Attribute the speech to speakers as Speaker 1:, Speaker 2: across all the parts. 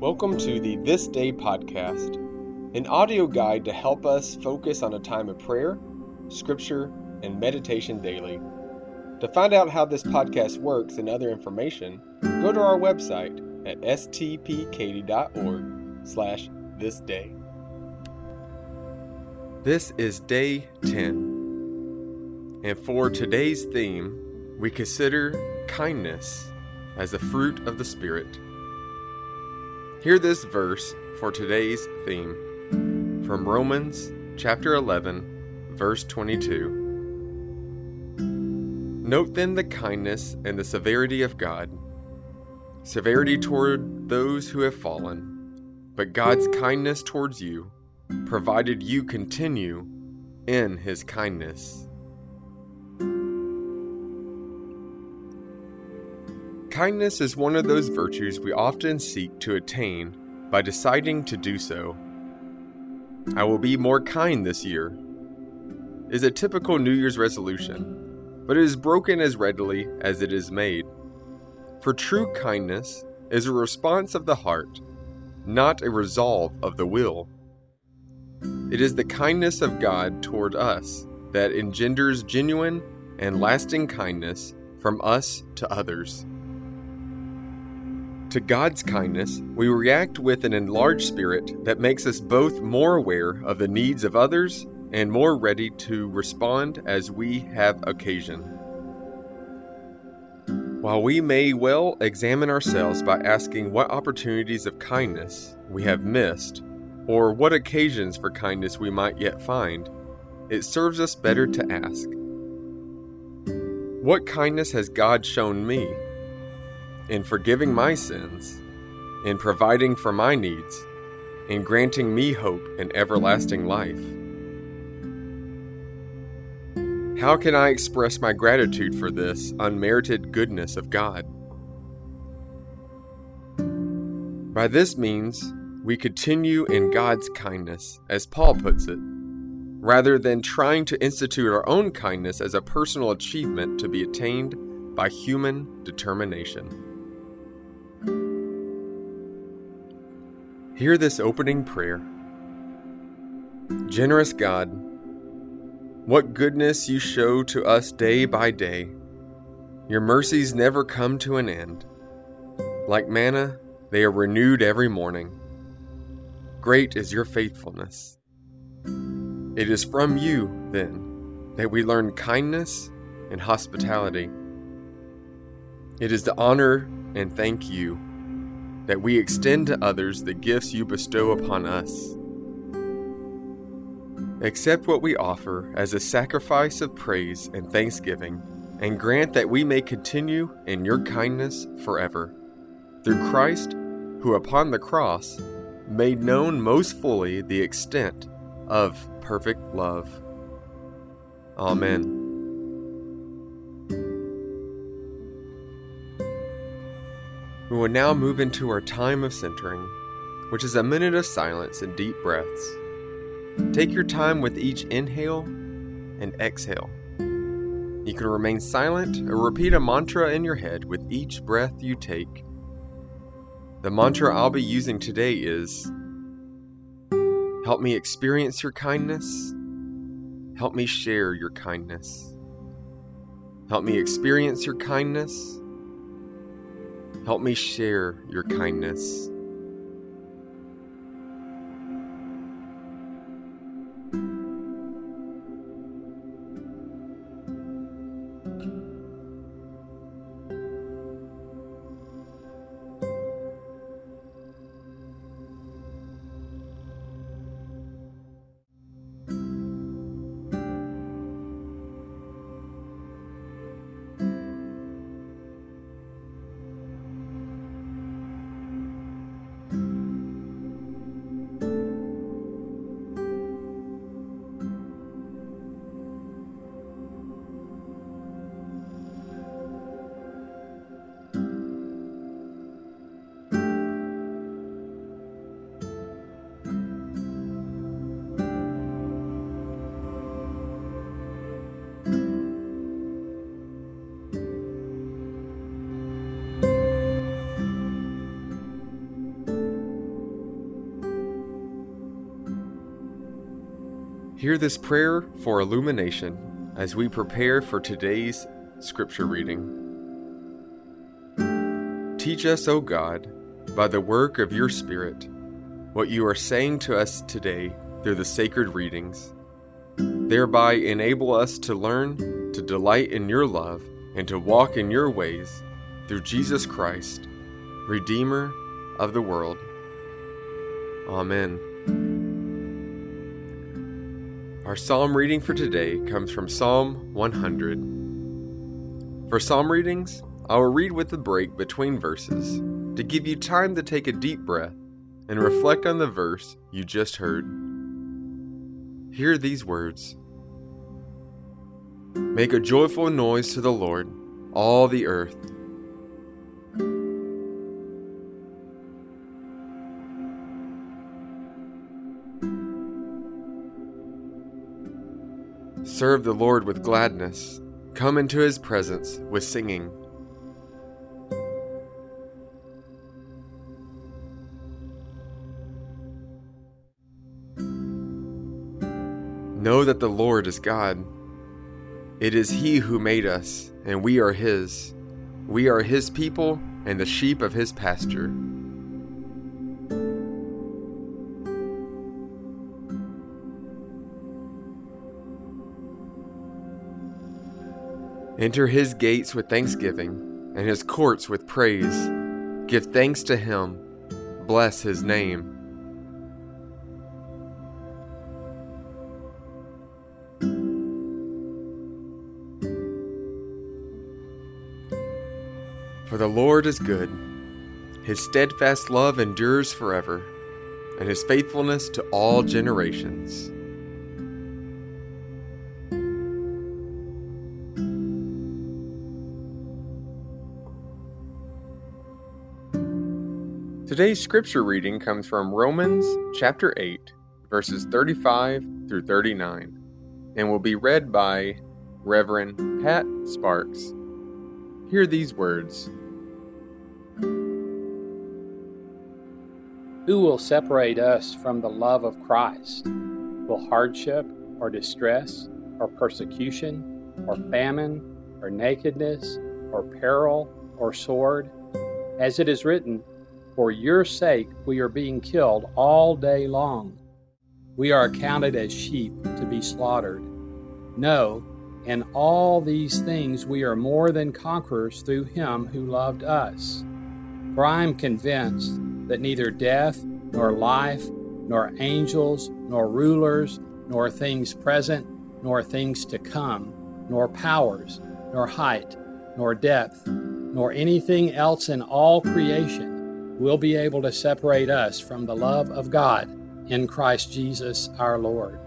Speaker 1: Welcome to the This Day podcast, an audio guide to help us focus on a time of prayer, scripture, and meditation daily. To find out how this podcast works and other information, go to our website at stpkaty.org slash this day. This is day 10, and for today's theme, we consider kindness as a fruit of the Spirit. Hear this verse for today's theme from Romans chapter 11, verse 22. Note then the kindness and the severity of God. Severity toward those who have fallen, but God's kindness towards you, provided you continue in his kindness. Kindness is one of those virtues we often seek to attain by deciding to do so. I will be more kind this year is a typical New Year's resolution, but it is broken as readily as it is made. For true kindness is a response of the heart, not a resolve of the will. It is the kindness of God toward us that engenders genuine and lasting kindness from us to others. To God's kindness, we react with an enlarged spirit that makes us both more aware of the needs of others and more ready to respond as we have occasion. While we may well examine ourselves by asking what opportunities of kindness we have missed, or what occasions for kindness we might yet find, it serves us better to ask What kindness has God shown me? In forgiving my sins, in providing for my needs, in granting me hope and everlasting life. How can I express my gratitude for this unmerited goodness of God? By this means, we continue in God's kindness, as Paul puts it, rather than trying to institute our own kindness as a personal achievement to be attained by human determination. Hear this opening prayer. Generous God, what goodness you show to us day by day. Your mercies never come to an end. Like manna, they are renewed every morning. Great is your faithfulness. It is from you, then, that we learn kindness and hospitality. It is to honor and thank you that we extend to others the gifts you bestow upon us. Accept what we offer as a sacrifice of praise and thanksgiving, and grant that we may continue in your kindness forever. Through Christ, who upon the cross made known most fully the extent of perfect love. Amen. We will now move into our time of centering, which is a minute of silence and deep breaths. Take your time with each inhale and exhale. You can remain silent or repeat a mantra in your head with each breath you take. The mantra I'll be using today is Help me experience your kindness. Help me share your kindness. Help me experience your kindness. Help me share your kindness. Hear this prayer for illumination as we prepare for today's scripture reading. Teach us, O God, by the work of your Spirit, what you are saying to us today through the sacred readings. Thereby enable us to learn to delight in your love and to walk in your ways through Jesus Christ, Redeemer of the world. Amen. Our psalm reading for today comes from Psalm 100. For psalm readings, I will read with a break between verses to give you time to take a deep breath and reflect on the verse you just heard. Hear these words Make a joyful noise to the Lord, all the earth. Serve the Lord with gladness. Come into his presence with singing. Know that the Lord is God. It is He who made us, and we are His. We are His people and the sheep of His pasture. Enter his gates with thanksgiving, and his courts with praise. Give thanks to him, bless his name. For the Lord is good, his steadfast love endures forever, and his faithfulness to all generations. Today's scripture reading comes from Romans chapter 8, verses 35 through 39, and will be read by Reverend Pat Sparks. Hear these words
Speaker 2: Who will separate us from the love of Christ? Will hardship or distress or persecution or famine or nakedness or peril or sword? As it is written, for your sake, we are being killed all day long. We are accounted as sheep to be slaughtered. No, in all these things we are more than conquerors through him who loved us. For I am convinced that neither death, nor life, nor angels, nor rulers, nor things present, nor things to come, nor powers, nor height, nor depth, nor anything else in all creation will be able to separate us from the love of God in Christ Jesus our Lord.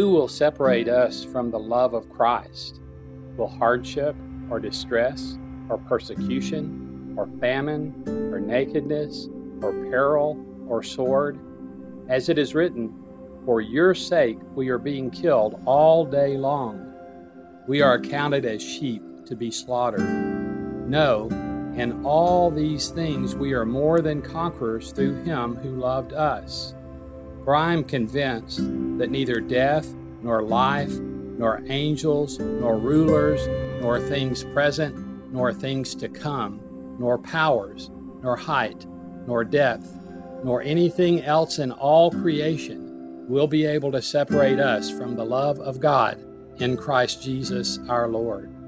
Speaker 2: Who will separate us from the love of Christ? Will hardship or distress or persecution or famine or nakedness or peril or sword? As it is written, For your sake we are being killed all day long. We are accounted as sheep to be slaughtered. No, in all these things we are more than conquerors through him who loved us. For I am convinced that neither death, nor life, nor angels, nor rulers, nor things present, nor things to come, nor powers, nor height, nor depth, nor anything else in all creation will be able to separate us from the love of God in Christ Jesus our Lord.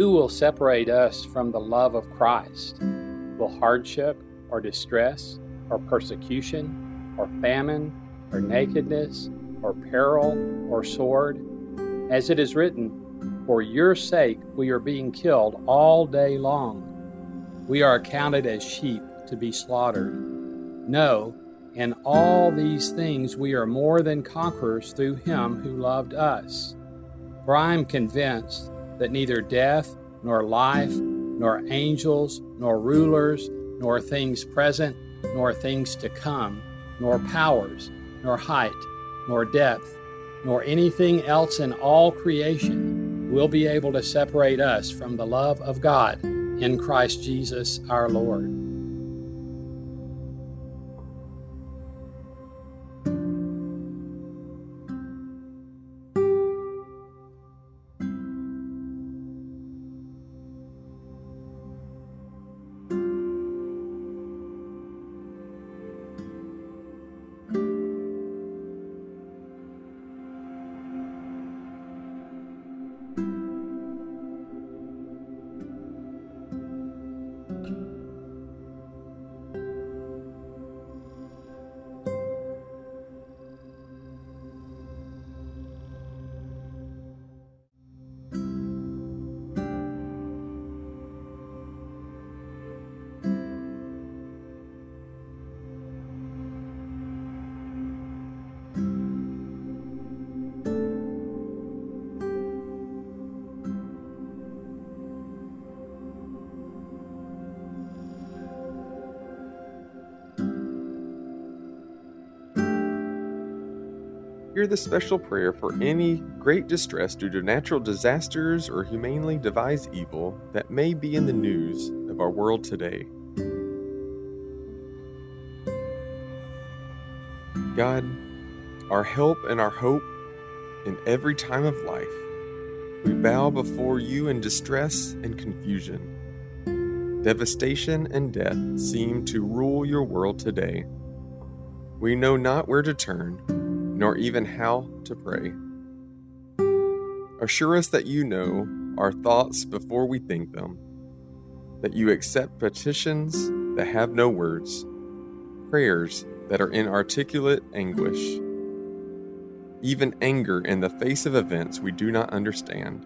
Speaker 2: Who will separate us from the love of Christ? Will hardship or distress or persecution or famine or nakedness or peril or sword? As it is written, For your sake we are being killed all day long. We are accounted as sheep to be slaughtered. No, in all these things we are more than conquerors through him who loved us. For I am convinced that neither death, nor life, nor angels, nor rulers, nor things present, nor things to come, nor powers, nor height, nor depth, nor anything else in all creation will be able to separate us from the love of God in Christ Jesus our Lord.
Speaker 1: The special prayer for any great distress due to natural disasters or humanely devised evil that may be in the news of our world today. God, our help and our hope in every time of life, we bow before you in distress and confusion. Devastation and death seem to rule your world today. We know not where to turn nor even how to pray. Assure us that you know our thoughts before we think them, that you accept petitions that have no words, prayers that are in articulate anguish, even anger in the face of events we do not understand.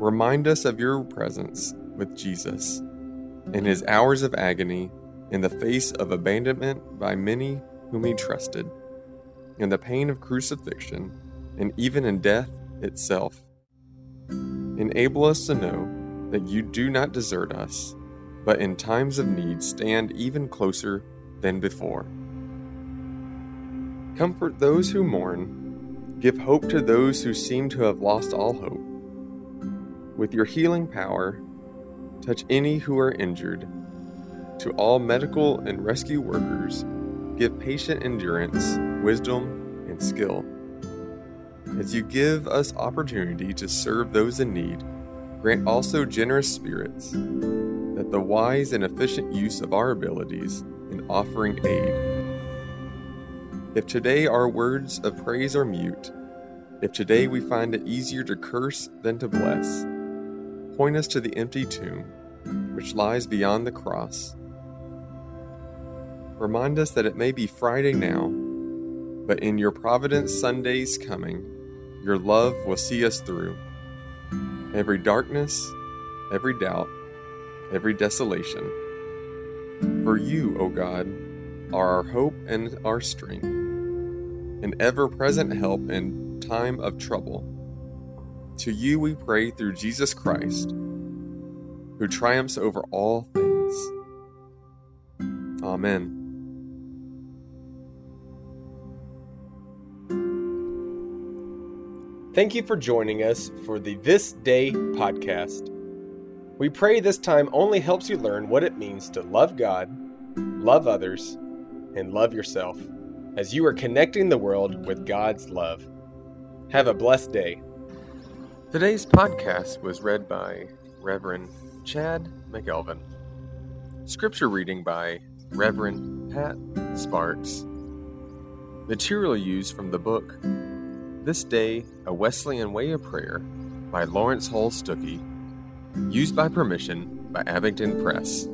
Speaker 1: Remind us of your presence with Jesus in his hours of agony in the face of abandonment by many whom he trusted in the pain of crucifixion, and even in death itself. Enable us to know that you do not desert us, but in times of need stand even closer than before. Comfort those who mourn, give hope to those who seem to have lost all hope. With your healing power, touch any who are injured. To all medical and rescue workers, give patient endurance wisdom, and skill. As you give us opportunity to serve those in need, grant also generous spirits, that the wise and efficient use of our abilities in offering aid. If today our words of praise are mute, if today we find it easier to curse than to bless, point us to the empty tomb which lies beyond the cross. Remind us that it may be Friday now, but in your providence Sunday's coming, your love will see us through. Every darkness, every doubt, every desolation. For you, O God, are our hope and our strength, an ever present help in time of trouble. To you we pray through Jesus Christ, who triumphs over all things. Amen.
Speaker 3: Thank you for joining us for the This Day podcast. We pray this time only helps you learn what it means to love God, love others, and love yourself as you are connecting the world with God's love. Have a blessed day.
Speaker 1: Today's podcast was read by Reverend Chad McElveen. Scripture reading by Reverend Pat Sparks. Material used from the book This Day, A Wesleyan Way of Prayer by Laurence Hull Stookey, used by permission by Abingdon Press.